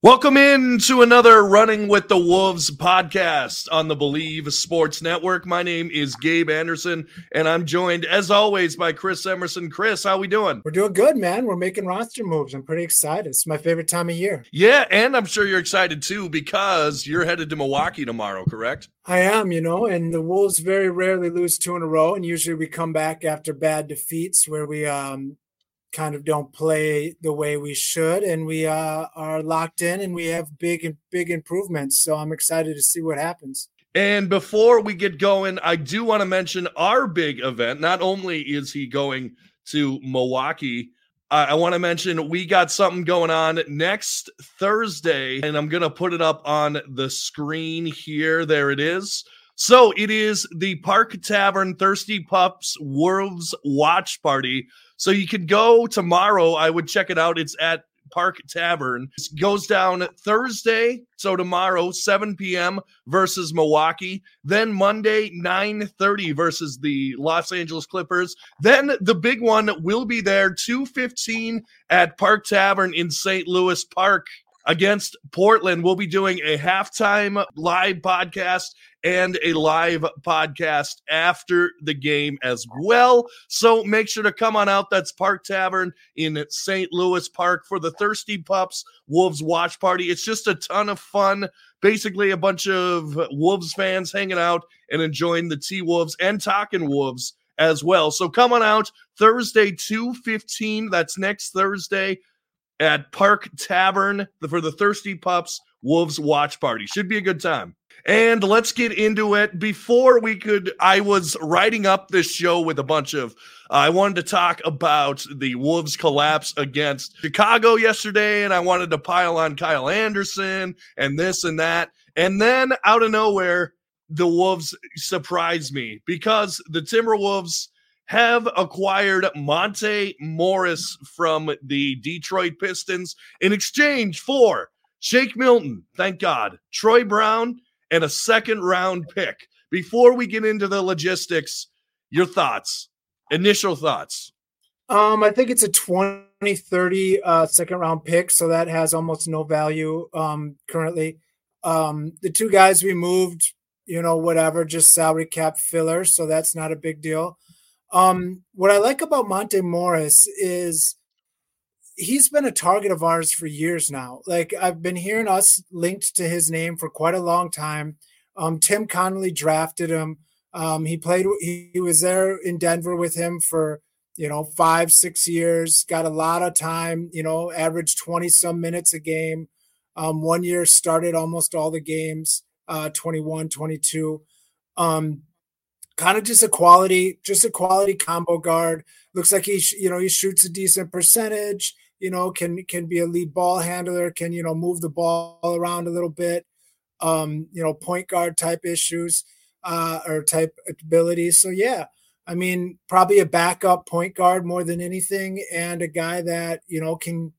Welcome in to another Running with the Wolves podcast on the Believe Sports Network. My name is Gabe Anderson, and I'm joined, as always, by Chris Emerson. Chris, how we doing? We're doing good, man. We're making roster moves. I'm pretty excited. It's my favorite time of year. Yeah, and I'm sure you're excited too because you're headed to Milwaukee tomorrow, correct? I am, you know, and the Wolves very rarely lose two in a row, and usually we come back after bad defeats where we um, kind of don't play the way we should and we uh, are locked in and we have big big improvements. So i'm excited to see what happens. And before we get going i do want to mention our big event. Not only is he going to milwaukee i want to mention we got something going on next thursday and i'm to put it up on the screen here. There it is so it is the park tavern thirsty pups wolves watch party so you can go tomorrow. I would check it out. It's at Park Tavern. It goes down Thursday, so tomorrow, 7 p.m. versus Milwaukee. Then Monday, 9:30 versus the Los Angeles Clippers. Then the big one will be there, 2:15 at Park Tavern in St. Louis Park against Portland. We'll be doing a halftime live podcast and a live podcast after the game as well. So make sure to come on out. That's Park Tavern in St. Louis Park for the Thirsty Pups Wolves watch party. It's just a ton of fun. Basically, a bunch of Wolves fans hanging out and enjoying the T Wolves and talking Wolves as well. So come on out Thursday, 2:15. That's next Thursday at Park Tavern for the Thirsty Pups Wolves watch party. Should be a good time. And let's get into it. Before we could, I was writing up this show with a bunch of. Uh, I wanted to talk about the Wolves collapse against Chicago yesterday, and I wanted to pile on Kyle Anderson and this and that. And then out of nowhere, the Wolves surprised me because the Timberwolves have acquired Monte Morris from the Detroit Pistons in exchange for Shake Milton, thank God, Troy Brown, and a second round pick. Before we get into the logistics, your thoughts, initial thoughts. Um, I think it's a 20, 30 uh, second round pick, so that has almost no value um, currently. Um, the two guys we moved, you know, whatever, just salary cap filler, so that's not a big deal. Um, what I like about Monte Morris is he's been a target of ours for years now. Like I've been hearing us linked to his name for quite a long time. Um, Tim Connelly drafted him. Um, he played. He, he, was there in Denver with him for you know five, six years. Got a lot of time. You know, averaged twenty some minutes a game. Um, one year started almost all the games. Uh, 21, 22. Um, kind of just a quality, just a quality combo guard. Looks like he, you know, he shoots a decent percentage. You know, can can be a lead ball handler. Can you know move the ball around a little bit. Um, you know, point guard type issues uh, or type abilities. So yeah, I mean, probably a backup point guard more than anything, and a guy that you know can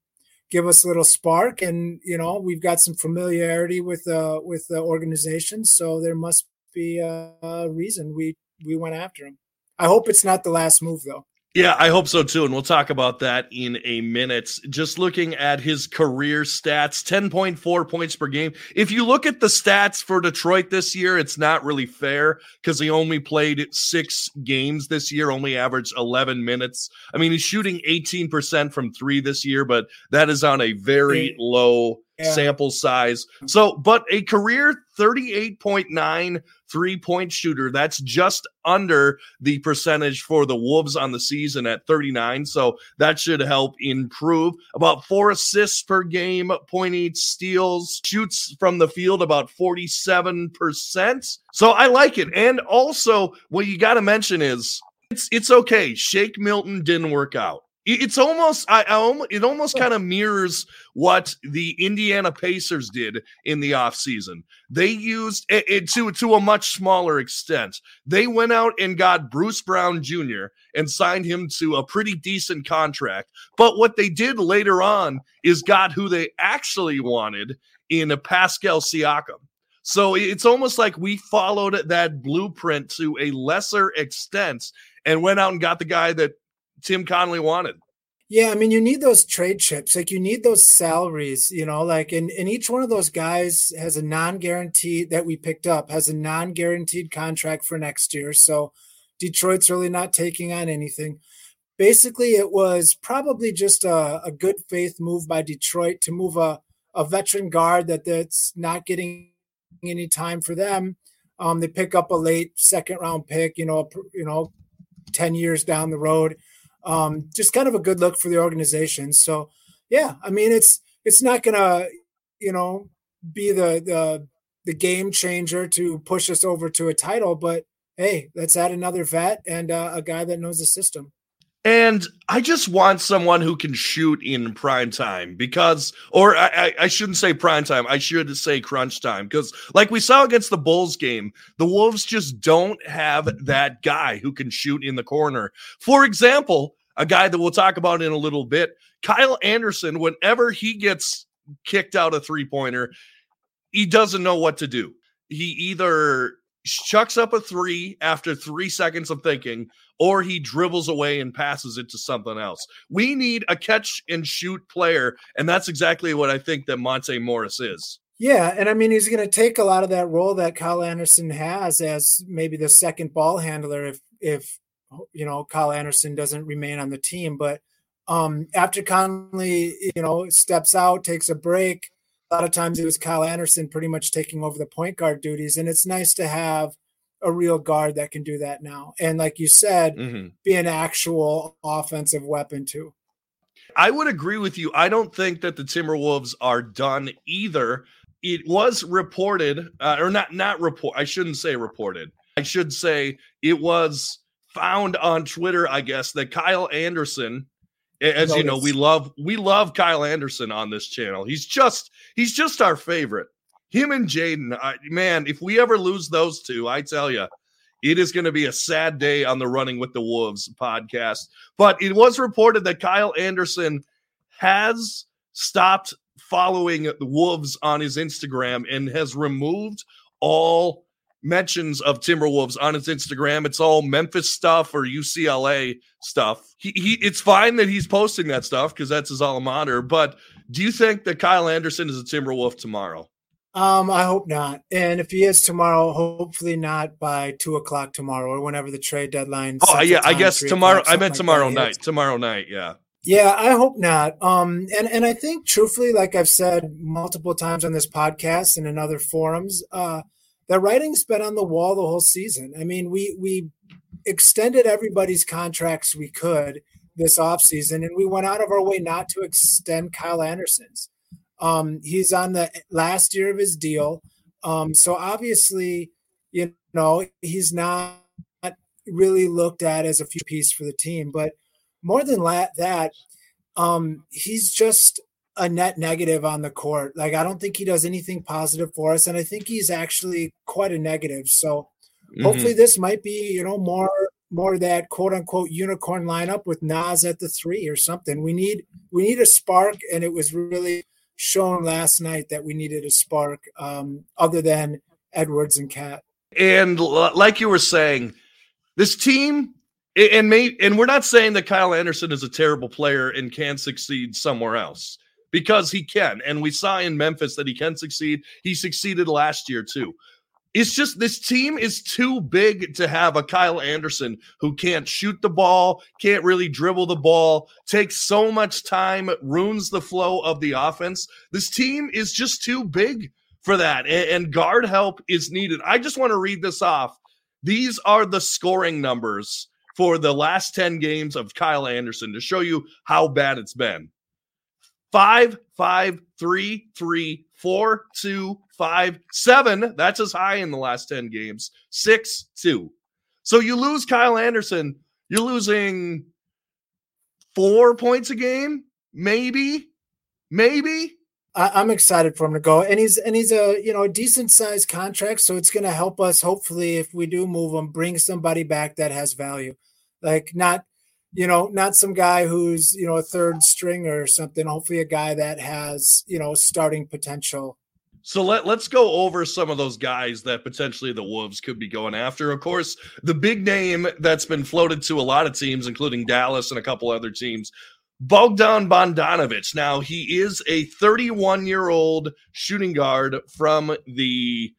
give us a little spark. And you know, we've got some familiarity with uh with the organization, so there must be a reason we we went after him. I hope it's not the last move though. Yeah, I hope so too. And we'll talk about that in a minute. Just looking at his career stats 10.4 points per game. If you look at the stats for Detroit this year, it's not really fair because he only played six games this year, only averaged 11 minutes. I mean, he's shooting 18% from three this year, but that is on a very low yeah. sample size. So, but a career 38.9 three point shooter. That's just under the percentage for the Wolves on the season at 39. So that should help improve. About four assists per game, 0.8 steals, shoots from the field about 47%. So I like it. And also, what you got to mention is it's it's okay. Shake Milton didn't work out. It's almost I, I it almost kind of mirrors what the Indiana Pacers did in the offseason. They used it, it, to to a much smaller extent. They went out and got Bruce Brown Jr. and signed him to a pretty decent contract. But what they did later on is got who they actually wanted in a Pascal Siakam. So it's almost like we followed that blueprint to a lesser extent and went out and got the guy that Tim Connelly wanted. Yeah, I mean, you need those trade chips. Like you need those salaries, you know, like and, and each one of those guys has a non-guaranteed that we picked up has a non-guaranteed contract for next year. So Detroit's really not taking on anything. Basically, it was probably just a, a good faith move by Detroit to move a, a veteran guard that that's not getting any time for them. Um, they pick up a late second round pick, you know, you know, 10 years down the road um, just kind of a good look for the organization. So, yeah, I mean, it's it's not gonna, you know, be the the the game changer to push us over to a title, but hey, let's add another vet and uh, a guy that knows the system. And I just want someone who can shoot in prime time because, or I, I shouldn't say prime time, I should say crunch time because, like we saw against the Bulls game, the Wolves just don't have that guy who can shoot in the corner. For example, a guy that we'll talk about in a little bit, Kyle Anderson, whenever he gets kicked out a three pointer, he doesn't know what to do. He either chucks up a three after three seconds of thinking, or he dribbles away and passes it to something else. We need a catch and shoot player, and that's exactly what I think that Monte Morris is. Yeah, and I mean he's going to take a lot of that role that Kyle Anderson has as maybe the second ball handler if if you know Kyle Anderson doesn't remain on the team, but um after Conley, you know, steps out, takes a break, a lot of times it was Kyle Anderson pretty much taking over the point guard duties and it's nice to have a real guard that can do that now. And like you said, mm-hmm. be an actual offensive weapon too. I would agree with you. I don't think that the Timberwolves are done either. It was reported, uh, or not, not report. I shouldn't say reported. I should say it was found on Twitter, I guess, that Kyle Anderson, as you know, we love we love Kyle Anderson on this channel. He's just he's just our favorite him and Jaden, man, if we ever lose those two, I tell you, it is going to be a sad day on the Running with the Wolves podcast. But it was reported that Kyle Anderson has stopped following the Wolves on his Instagram and has removed all mentions of Timberwolves on his Instagram. It's all Memphis stuff or UCLA stuff. He, he it's fine that he's posting that stuff because that's his alma mater. But do you think that Kyle Anderson is a Timberwolf tomorrow? Um, I hope not. And if he is tomorrow, hopefully not by two o'clock tomorrow or whenever the trade deadline. Oh yeah, I guess tomorrow. I meant tomorrow like night. Tomorrow night, yeah. Yeah, I hope not. Um, and and I think truthfully, like I've said multiple times on this podcast and in other forums, uh, the writing's been on the wall the whole season. I mean, we we extended everybody's contracts we could this offseason, and we went out of our way not to extend Kyle Anderson's. Um, he's on the last year of his deal. Um, so obviously, you know, he's not really looked at as a future piece for the team. But more than that, um, he's just a net negative on the court. Like I don't think he does anything positive for us, and I think he's actually quite a negative. So mm-hmm. hopefully, this might be you know more more of that quote unquote unicorn lineup with Naz at the three or something. We need we need a spark, and it was really shown last night that we needed a spark um, other than Edwards and KAT. And like you were saying, this team and may and we're not saying that Kyle Anderson is a terrible player and can succeed somewhere else because he can. And we saw in Memphis that he can succeed. He succeeded last year too. It's just this team is too big to have a Kyle Anderson who can't shoot the ball, can't really dribble the ball, takes so much time, ruins the flow of the offense. This team is just too big for that. And, guard help is needed. I just want to read this off. These are the scoring numbers for the last 10 games of Kyle Anderson to show you how bad it's been. Five, five, three, three, four, two, five, seven. That's as high in the last 10 games. Six, two. So you lose Kyle Anderson, you're losing four points a game, maybe, maybe. I, am excited for him to go, and he's and he's a you know a decent sized contract, so it's going to help us. Hopefully, if we do move him, bring somebody back that has value, like not you know not some guy who's you know a third stringer or something. Hopefully, a guy that has you know starting potential so let, let's go over some of those guys that potentially the Wolves could be going after. Of course, the big name that's been floated to a lot of teams, including Dallas and a couple other teams, Bogdan Bogdanovic. Now, he is a 31 year old shooting guard from the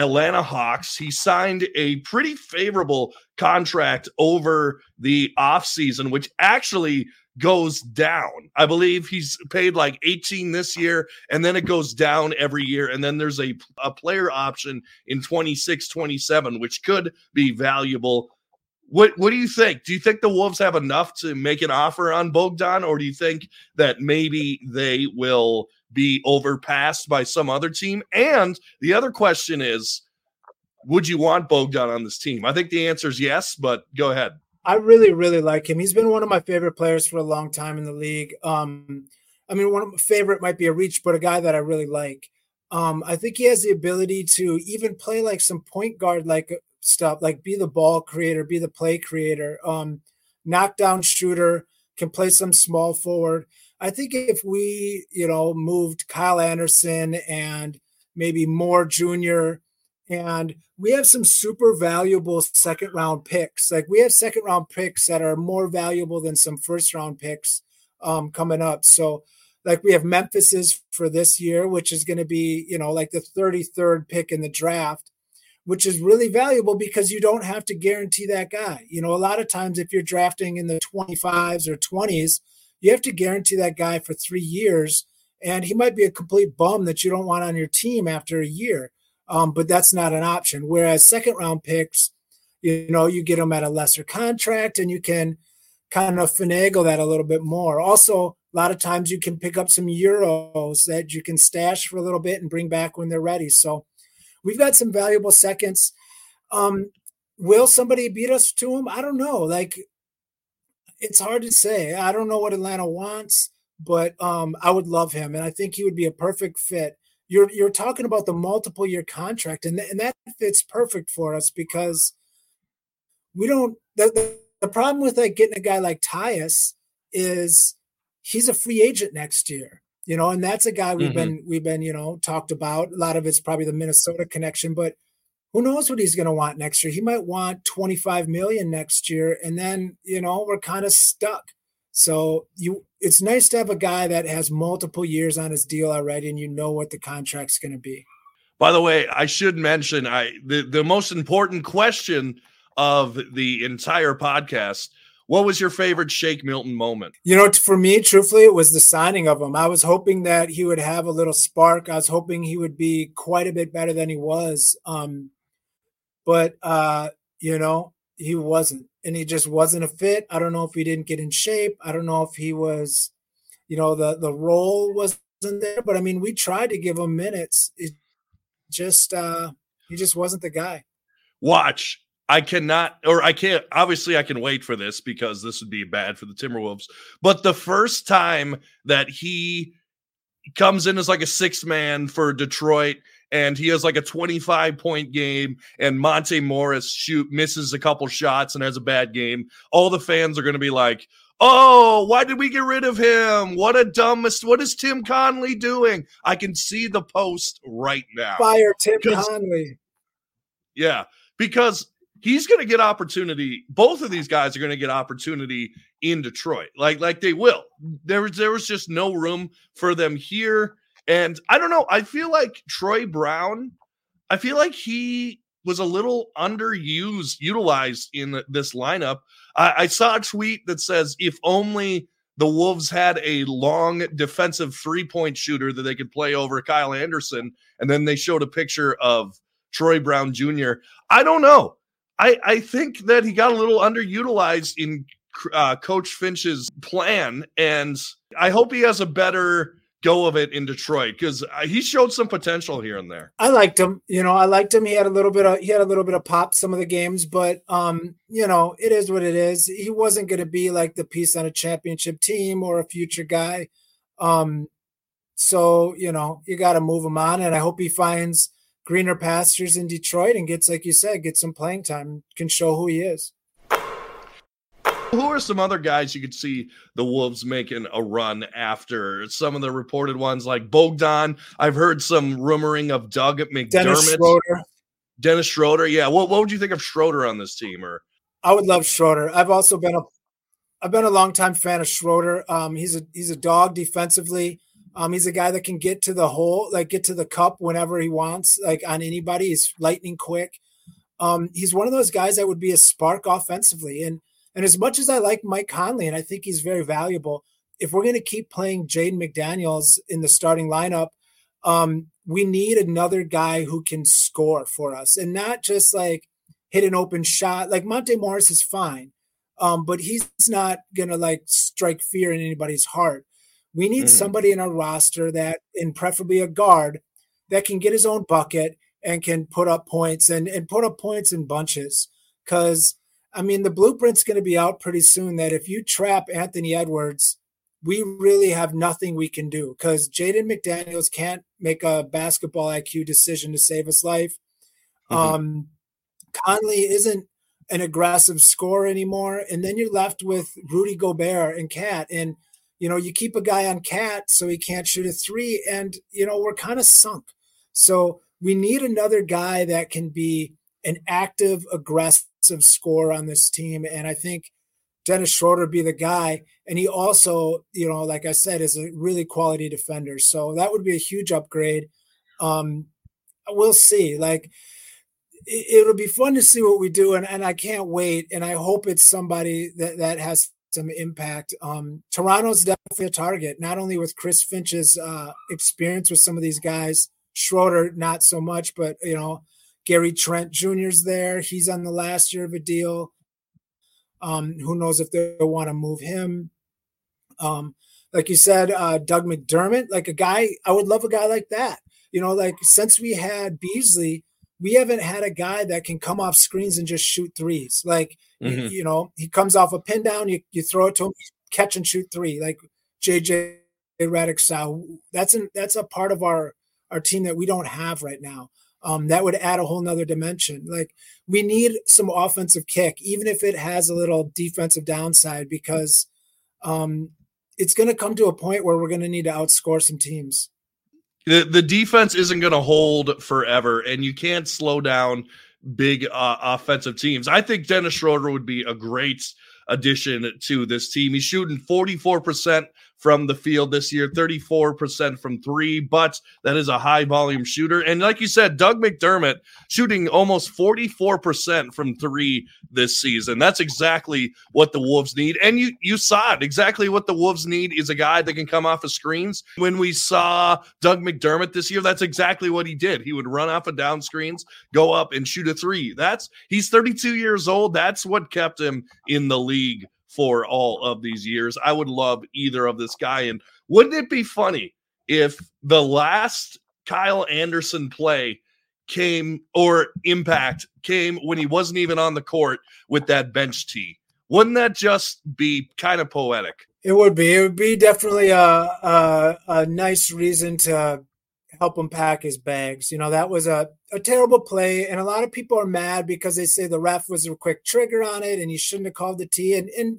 Atlanta Hawks. He signed a pretty favorable contract over the offseason, which actually goes down. I believe he's paid like 18 this year, and then it goes down every year. And then there's a, a player option in 26, 27, which could be valuable. What what do you think? Do you think the Wolves have enough to make an offer on Bogdan, or do you think that maybe they will be overpassed by some other team? And the other question is, would you want Bogdan on this team? I think the answer is yes, but go ahead. I really, really like him. He's been one of my favorite players for a long time in the league. Um, I mean, one of my favorite might be a reach, but a guy that I really like. Um, I think he has the ability to even play like some point guard like stuff, like be the ball creator, be the play creator, um, knockdown shooter, can play some small forward. I think if we, you know, moved Kyle Anderson and maybe Moore Jr. And we have some super valuable second round picks. Like we have second round picks that are more valuable than some first round picks um, coming up. So, like we have Memphis's for this year, which is going to be, you know, like the 33rd pick in the draft, which is really valuable because you don't have to guarantee that guy. You know, a lot of times if you're drafting in the 25s or 20s, you have to guarantee that guy for three years. And he might be a complete bum that you don't want on your team after a year um, but that's not an option. Whereas second round picks, you know, you get them at a lesser contract and you can kind of finagle that a little bit more. Also, a lot of times you can pick up some euros that you can stash for a little bit and bring back when they're ready. So we've got some valuable seconds. Um, will somebody beat us to them? I don't know. Like it's hard to say. I don't know what Atlanta wants, but um, I would love him, and I think he would be a perfect fit you're you're talking about the multiple year contract, and, th- and that fits perfect for us because we don't. The, the, the problem with like getting a guy like Tyus is he's a free agent next year, you know, and that's a guy we've mm-hmm. been we've been you know talked about. A lot of it's probably the Minnesota connection, but who knows what he's going to want next year? He might want 25 million next year, and then you know we're kind of stuck. So you it's nice to have a guy that has multiple years on his deal already and you know what the contract's going to be. By the way, I should mention I the, the most important question of the entire podcast. What was your favorite Shake Milton moment? You know, for me, truthfully, it was the signing of him. I was hoping that he would have a little spark. I was hoping he would be quite a bit better than he was. Um, but uh, you know, he wasn't and he just wasn't a fit. I don't know if he didn't get in shape. I don't know if he was, you know, the the role wasn't there. But I mean, we tried to give him minutes. It just uh he just wasn't the guy. Watch. I cannot, or I can't. Obviously, I can wait for this because this would be bad for the Timberwolves. But the first time that he comes in as like a six man for Detroit and he has like a 25 point game and Monte Morris shoot misses a couple shots and has a bad game, all the fans are going to be like, "Oh, why did we get rid of him? What a dumbest! What is Tim Connelly doing?" I can see the post right now. Fire Tim Connelly. Yeah, because he's going to get opportunity. Both of these guys are going to get opportunity in Detroit. Like like they will. There was there was just no room for them here and I don't know. I feel like Troy Brown, I feel like he was a little underused, utilized in this lineup. I, I saw a tweet that says, if only the Wolves had a long defensive three point shooter that they could play over Kyle Anderson. And then they showed a picture of Troy Brown Jr. I don't know. I, I think that he got a little underutilized in uh, Coach Finch's plan. And I hope he has a better go of it in Detroit because uh, he showed some potential here and there. I liked him. You know, I liked him. He had a little bit of he had a little bit of pop some of the games, but um, you know, it is what it is. He wasn't going to be like the piece on a championship team or a future guy. Um, so you know, you got to move him on, and I hope he finds greener pastures in Detroit and gets, like you said, get some playing time, can show who he is. Who are some other guys you could see the Wolves making a run after? Some of the reported ones like Bogdan. I've heard some rumoring of Doug McDermott. Dennis Schroeder. Dennis Schroeder. Yeah. What, what would you think of Schroeder on this team? Or I would love Schroeder. I've also been a I've been a long time fan of Schroeder. Um, he's a he's a dog defensively. Um, he's a guy that can get to the hole, like get to the cup whenever he wants, like on anybody. He's lightning quick. Um, he's one of those guys that would be a spark offensively. And and as much as I like Mike Conley, and I think he's very valuable, if we're going to keep playing Jaden McDaniels in the starting lineup, um, we need another guy who can score for us and not just like hit an open shot. Like Monte Morris is fine, um, but he's not going to like strike fear in anybody's heart. We need mm. somebody in our roster that, and preferably a guard, that can get his own bucket and can put up points and, and put up points in bunches. Because, I mean, the blueprint's going to be out pretty soon that if you trap Anthony Edwards, we really have nothing we can do because Jaden McDaniels can't make a basketball IQ decision to save his life. Mm-hmm. Um, Conley isn't an aggressive scorer anymore. And then you're left with Rudy Gobert and KAT. And, you know, you keep a guy on KAT so he can't shoot a three. And, you know, we're kind of sunk. So we need another guy that can be an active, aggressive scorer on this team. And I think Dennis Schroeder be the guy. And he also, you know, like I said, is a really quality defender. So that would be a huge upgrade. Um, we'll see. Like it, will be fun to see what we do, and, and I can't wait. And I hope it's somebody that that has some impact. Um, Toronto's definitely a target, not only with Chris Finch's uh, experience with some of these guys, Schroeder not so much, but you know, Gary Trent Jr.'s there. He's on the last year of a deal. Um, who knows if they want to move him? Um, like you said, uh, Doug McDermott, like a guy, I would love a guy like that. You know, like since we had Beasley, we haven't had a guy that can come off screens and just shoot threes. Like, mm-hmm. you, you, know, he comes off a pin down, you, you throw it to him, catch and shoot three, like JJ Redick style. That's an, that's a part of our our team that we don't have right now. Um, that would add a whole nother dimension. Like we need some offensive kick, even if it has a little defensive downside, because um, it's going to come to a point where we're going to need to outscore some teams. The the defense isn't going to hold forever, and you can't slow down big uh, offensive teams. I think Dennis Schroeder would be a great addition to this team. He's shooting 44% from the field this year, 34% from three, but that is a high volume shooter. And like you said, Doug McDermott shooting almost 44% from three this season. That's exactly what the Wolves need. And you you saw it. Exactly what the Wolves need is a guy that can come off of screens. When we saw Doug McDermott this year, that's exactly what he did. He would run off of down screens, go up and shoot a three. That's he's 32 years old. That's what kept him in the league for all of these years. I would love either of this guy. And wouldn't it be funny if the last Kyle Anderson play came or impact came when he wasn't even on the court with that bench tee? Wouldn't that just be kind of poetic? It would be. It would be definitely a, a, a nice reason to help him pack his bags. You know, that was a, a terrible play. And a lot of people are mad because they say the ref was a quick trigger on it and he shouldn't have called the T. And, and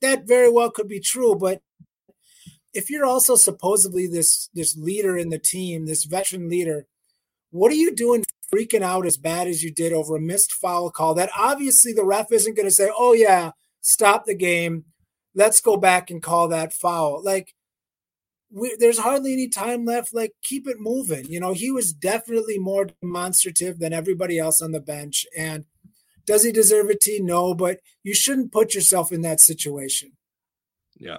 that very well could be true. But if you're also supposedly this this leader in the team, this veteran leader, what are you doing freaking out as bad as you did over a missed foul call that obviously the ref isn't going to say, oh, yeah, stop the game. Let's go back and call that foul. Like, we, there's hardly any time left. Like, keep it moving. You know, he was definitely more demonstrative than everybody else on the bench. And does he deserve a T? No, but you shouldn't put yourself in that situation. Yeah.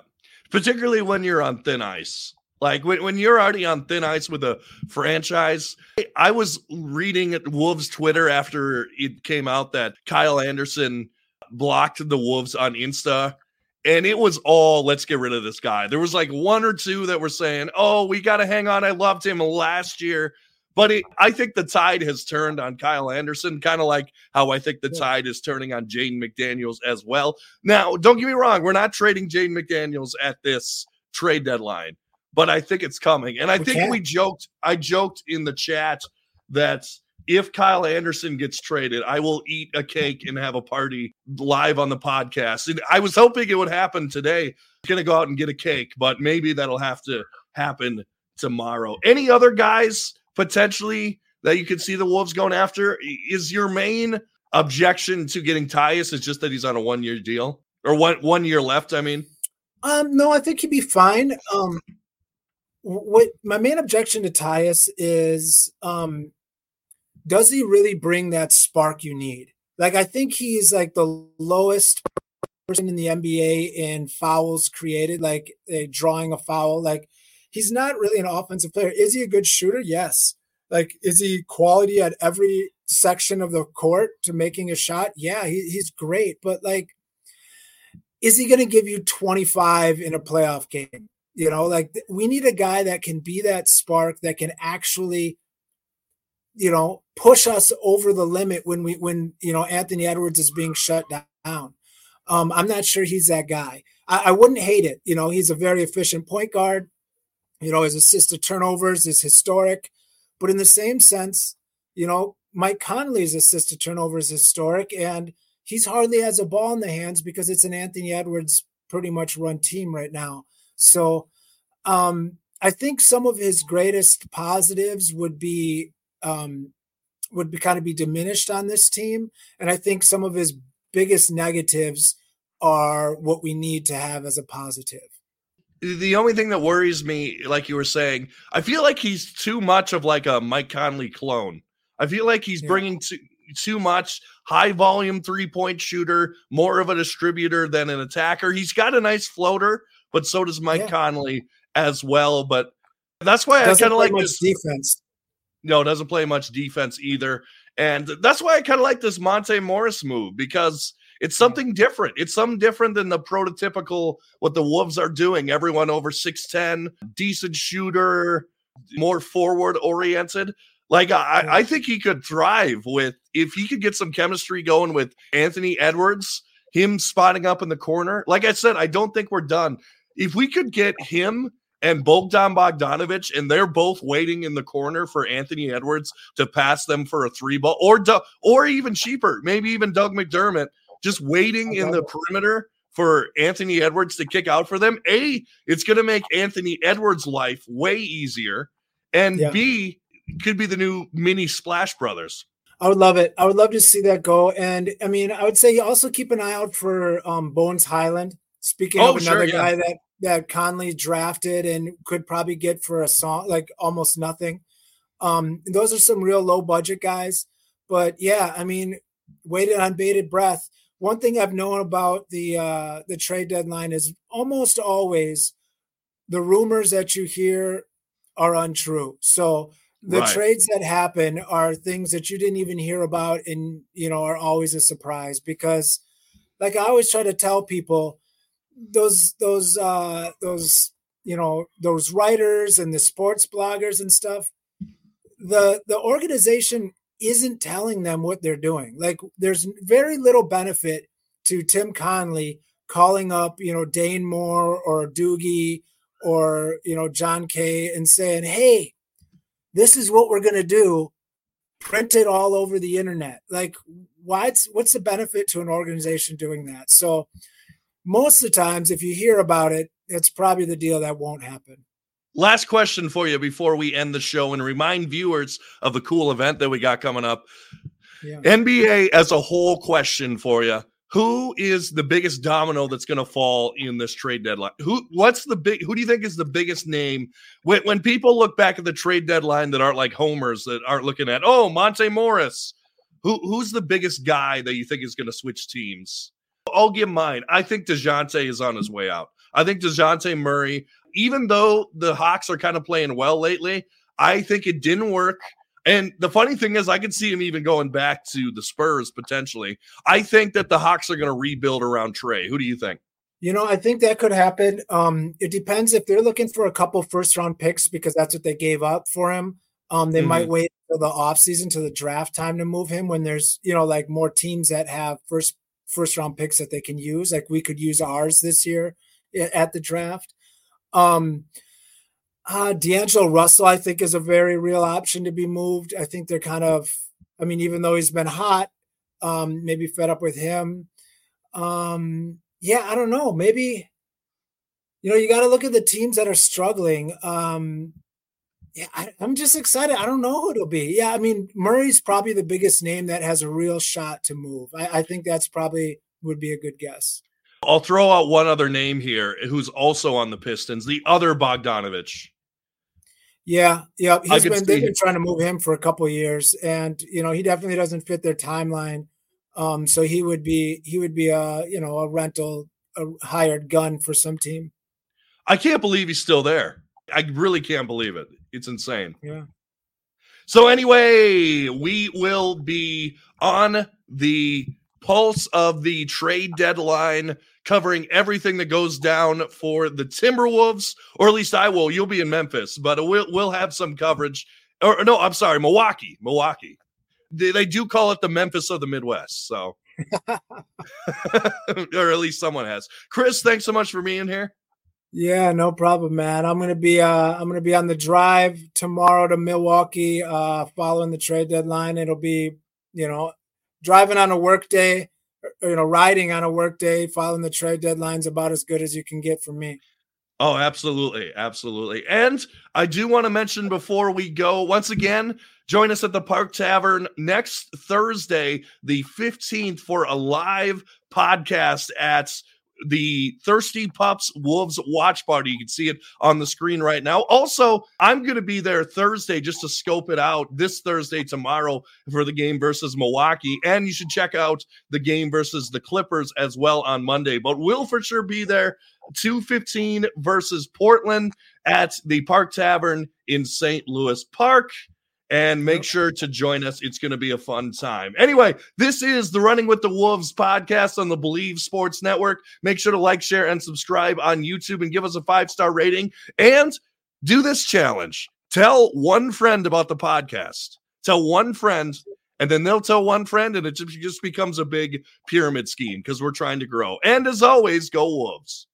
Particularly when you're on thin ice. Like when, when you're already on thin ice with a franchise. I was reading Wolves Twitter after it came out that Kyle Anderson blocked the Wolves on Insta and it was all let's get rid of this guy. There was like one or two that were saying, "Oh, we got to hang on. I loved him last year." But it, I think the tide has turned on Kyle Anderson, kind of like how I think the tide is turning on Jaden McDaniels as well. Now, don't get me wrong, we're not trading Jaden McDaniels at this trade deadline, but I think it's coming. And I we think can. we joked, I joked in the chat that if Kyle Anderson gets traded, I will eat a cake and have a party live on the podcast. And I was hoping it would happen today. I'm going to go out and get a cake, but maybe that'll have to happen tomorrow. Any other guys potentially that you could see the Wolves going after? Is your main objection to getting Tyus is just that he's on a one year deal? or one one year left. I mean, um, no, I think he'd be fine. Um, what my main objection to Tyus is, um, does he really bring that spark you need? Like, I think he's like the lowest person in the NBA in fouls created, like a drawing a foul. Like, he's not really an offensive player. Is he a good shooter? Yes. Like, is he quality at every section of the court to making a shot? Yeah, he, he's great. But like, is he going to give you 25 in a playoff game? You know, like we need a guy that can be that spark that can actually, you know, push us over the limit when we when you know Anthony Edwards is being shut down. Um, I'm not sure he's that guy. I, I wouldn't hate it. You know, he's a very efficient point guard. You know, his assist to turnovers is historic, but in the same sense, you know, Mike Conley's assist to turnovers is historic, and he's hardly has a ball in the hands because it's an Anthony Edwards pretty much run team right now. So um, I think some of his greatest positives would be um, would be kind of be diminished on this team, and I think some of his biggest negatives are what we need to have as a positive. The only thing that worries me, like you were saying, I feel like he's too much of like a Mike Conley clone. I feel like he's yeah. bringing too, too much high volume three point shooter, more of a distributor than an attacker. He's got a nice floater, but so does Mike yeah. Conley as well. But that's why doesn't I kind of like this defense. No, doesn't play much defense either. And that's why I kind of like this Monte Morris move because it's mm-hmm. something different. It's something different than the prototypical what the Wolves are doing. Everyone over 6'10, decent shooter, more forward oriented. Like I, I think he could thrive with if he could get some chemistry going with Anthony Edwards, him spotting up in the corner. Like I said, I don't think we're done. If we could get him and Bogdan Bogdanovic, and they're both waiting in the corner for Anthony Edwards to pass them for a three ball, or or even cheaper, maybe even Doug McDermott, just waiting in the perimeter for Anthony Edwards to kick out for them. A, it's going to make Anthony Edwards' life way easier, and yeah. B, could be the new mini Splash Brothers. I would love it. I would love to see that go. And I mean, I would say you also keep an eye out for um, Bones Hyland. Speaking oh, of another sure, yeah. guy that that Conley drafted and could probably get for a song like almost nothing. Um, those are some real low budget guys. But yeah, I mean, waited on bated breath. One thing I've known about the uh, the trade deadline is almost always the rumors that you hear are untrue. So the right. trades that happen are things that you didn't even hear about and you know are always a surprise because like i always try to tell people those those uh those you know those writers and the sports bloggers and stuff the the organization isn't telling them what they're doing. Like there's very little benefit to tim connelly calling up you know dane moore or doogie or you know john kay and saying hey this is what we're going to do. Print it all over the internet. Like what's what's the benefit to an organization doing that? So most of the times if you hear about it it's probably the deal that won't happen last question for you before we end the show and remind viewers of the cool event that we got coming up yeah. nba as a whole question for you who is the biggest domino that's going to fall in this trade deadline? Who what's the big who do you think is the biggest name when, when people look back at the trade deadline that aren't like homers that aren't looking at, "Oh, Monte Morris." Who who's the biggest guy that you think is going to switch teams? I'll give mine. I think Dejounte is on his way out. I think Dejounte Murray, even though the Hawks are kind of playing well lately, I think it didn't work and the funny thing is, I could see him even going back to the Spurs potentially. I think that the Hawks are going to rebuild around Trae. Who do you think? You know, I think that could happen. Um, it depends if they're looking for a couple first round picks because that's what they gave up for him. Um, they mm-hmm. might wait for the offseason to the draft time to move him when there's, you know, like more teams that have first first round picks that they can use. Like we could use ours this year at the draft. Um, uh, D'Angelo Russell, I think, is a very real option to be moved. I think they're kind of, I mean, even though he's been hot, um, maybe fed up with him. Um, yeah, I don't know. Maybe, you know, you got to look at the teams that are struggling. Um, yeah, I, am just excited. I don't know who it'll be. Yeah, I mean, Murray's probably the biggest name that has a real shot to move. I, I think that's probably would be a good guess. I'll throw out one other name here who's also on the Pistons, the other Bogdanovic. Yeah, yeah, he's been they've been trying to move him for a couple years, and you know he definitely doesn't fit their timeline. Um, so he would be he would be a you know a rental, a hired gun for some team. I can't believe he's still there. I really can't believe it. It's insane. Yeah. So anyway, we will be on the pulse of the trade deadline, covering everything that goes down for the Timberwolves, or at least I will. You'll be in Memphis, but we'll we'll have some coverage. Or no, I'm sorry, Milwaukee, Milwaukee. They, they do call it the Memphis of the Midwest, so or at least someone has. Chris, thanks so much for being here. Yeah, no problem, man. I'm gonna be uh I'm gonna be on the drive tomorrow to Milwaukee, uh, following the trade deadline. It'll be, you know, driving on a work day, or, you know, riding on a work day, following the trade deadlines about as good as you can get from me. Oh, absolutely. Absolutely. And I do want to mention before we go, once again, join us at the Park Tavern next Thursday, the 15th, for a live podcast at the Thirsty Pups Wolves watch party. You can see it on the screen right now. Also, I'm going to be there Thursday just to scope it out this Thursday, tomorrow for the game versus Milwaukee. And you should check out the game versus the Clippers as well on Monday. But we'll for sure be there 215 versus Portland at the Park Tavern in St. Louis Park and make sure to join us. It's going to be a fun time. Anyway, this is the Running with the Wolves podcast on the Believe Sports Network. Make sure to like, share, and subscribe on YouTube and give us a five star rating. And do this challenge tell one friend about the podcast. Tell one friend, and then they'll tell one friend, and it just becomes a big pyramid scheme because we're trying to grow. And as always, go Wolves.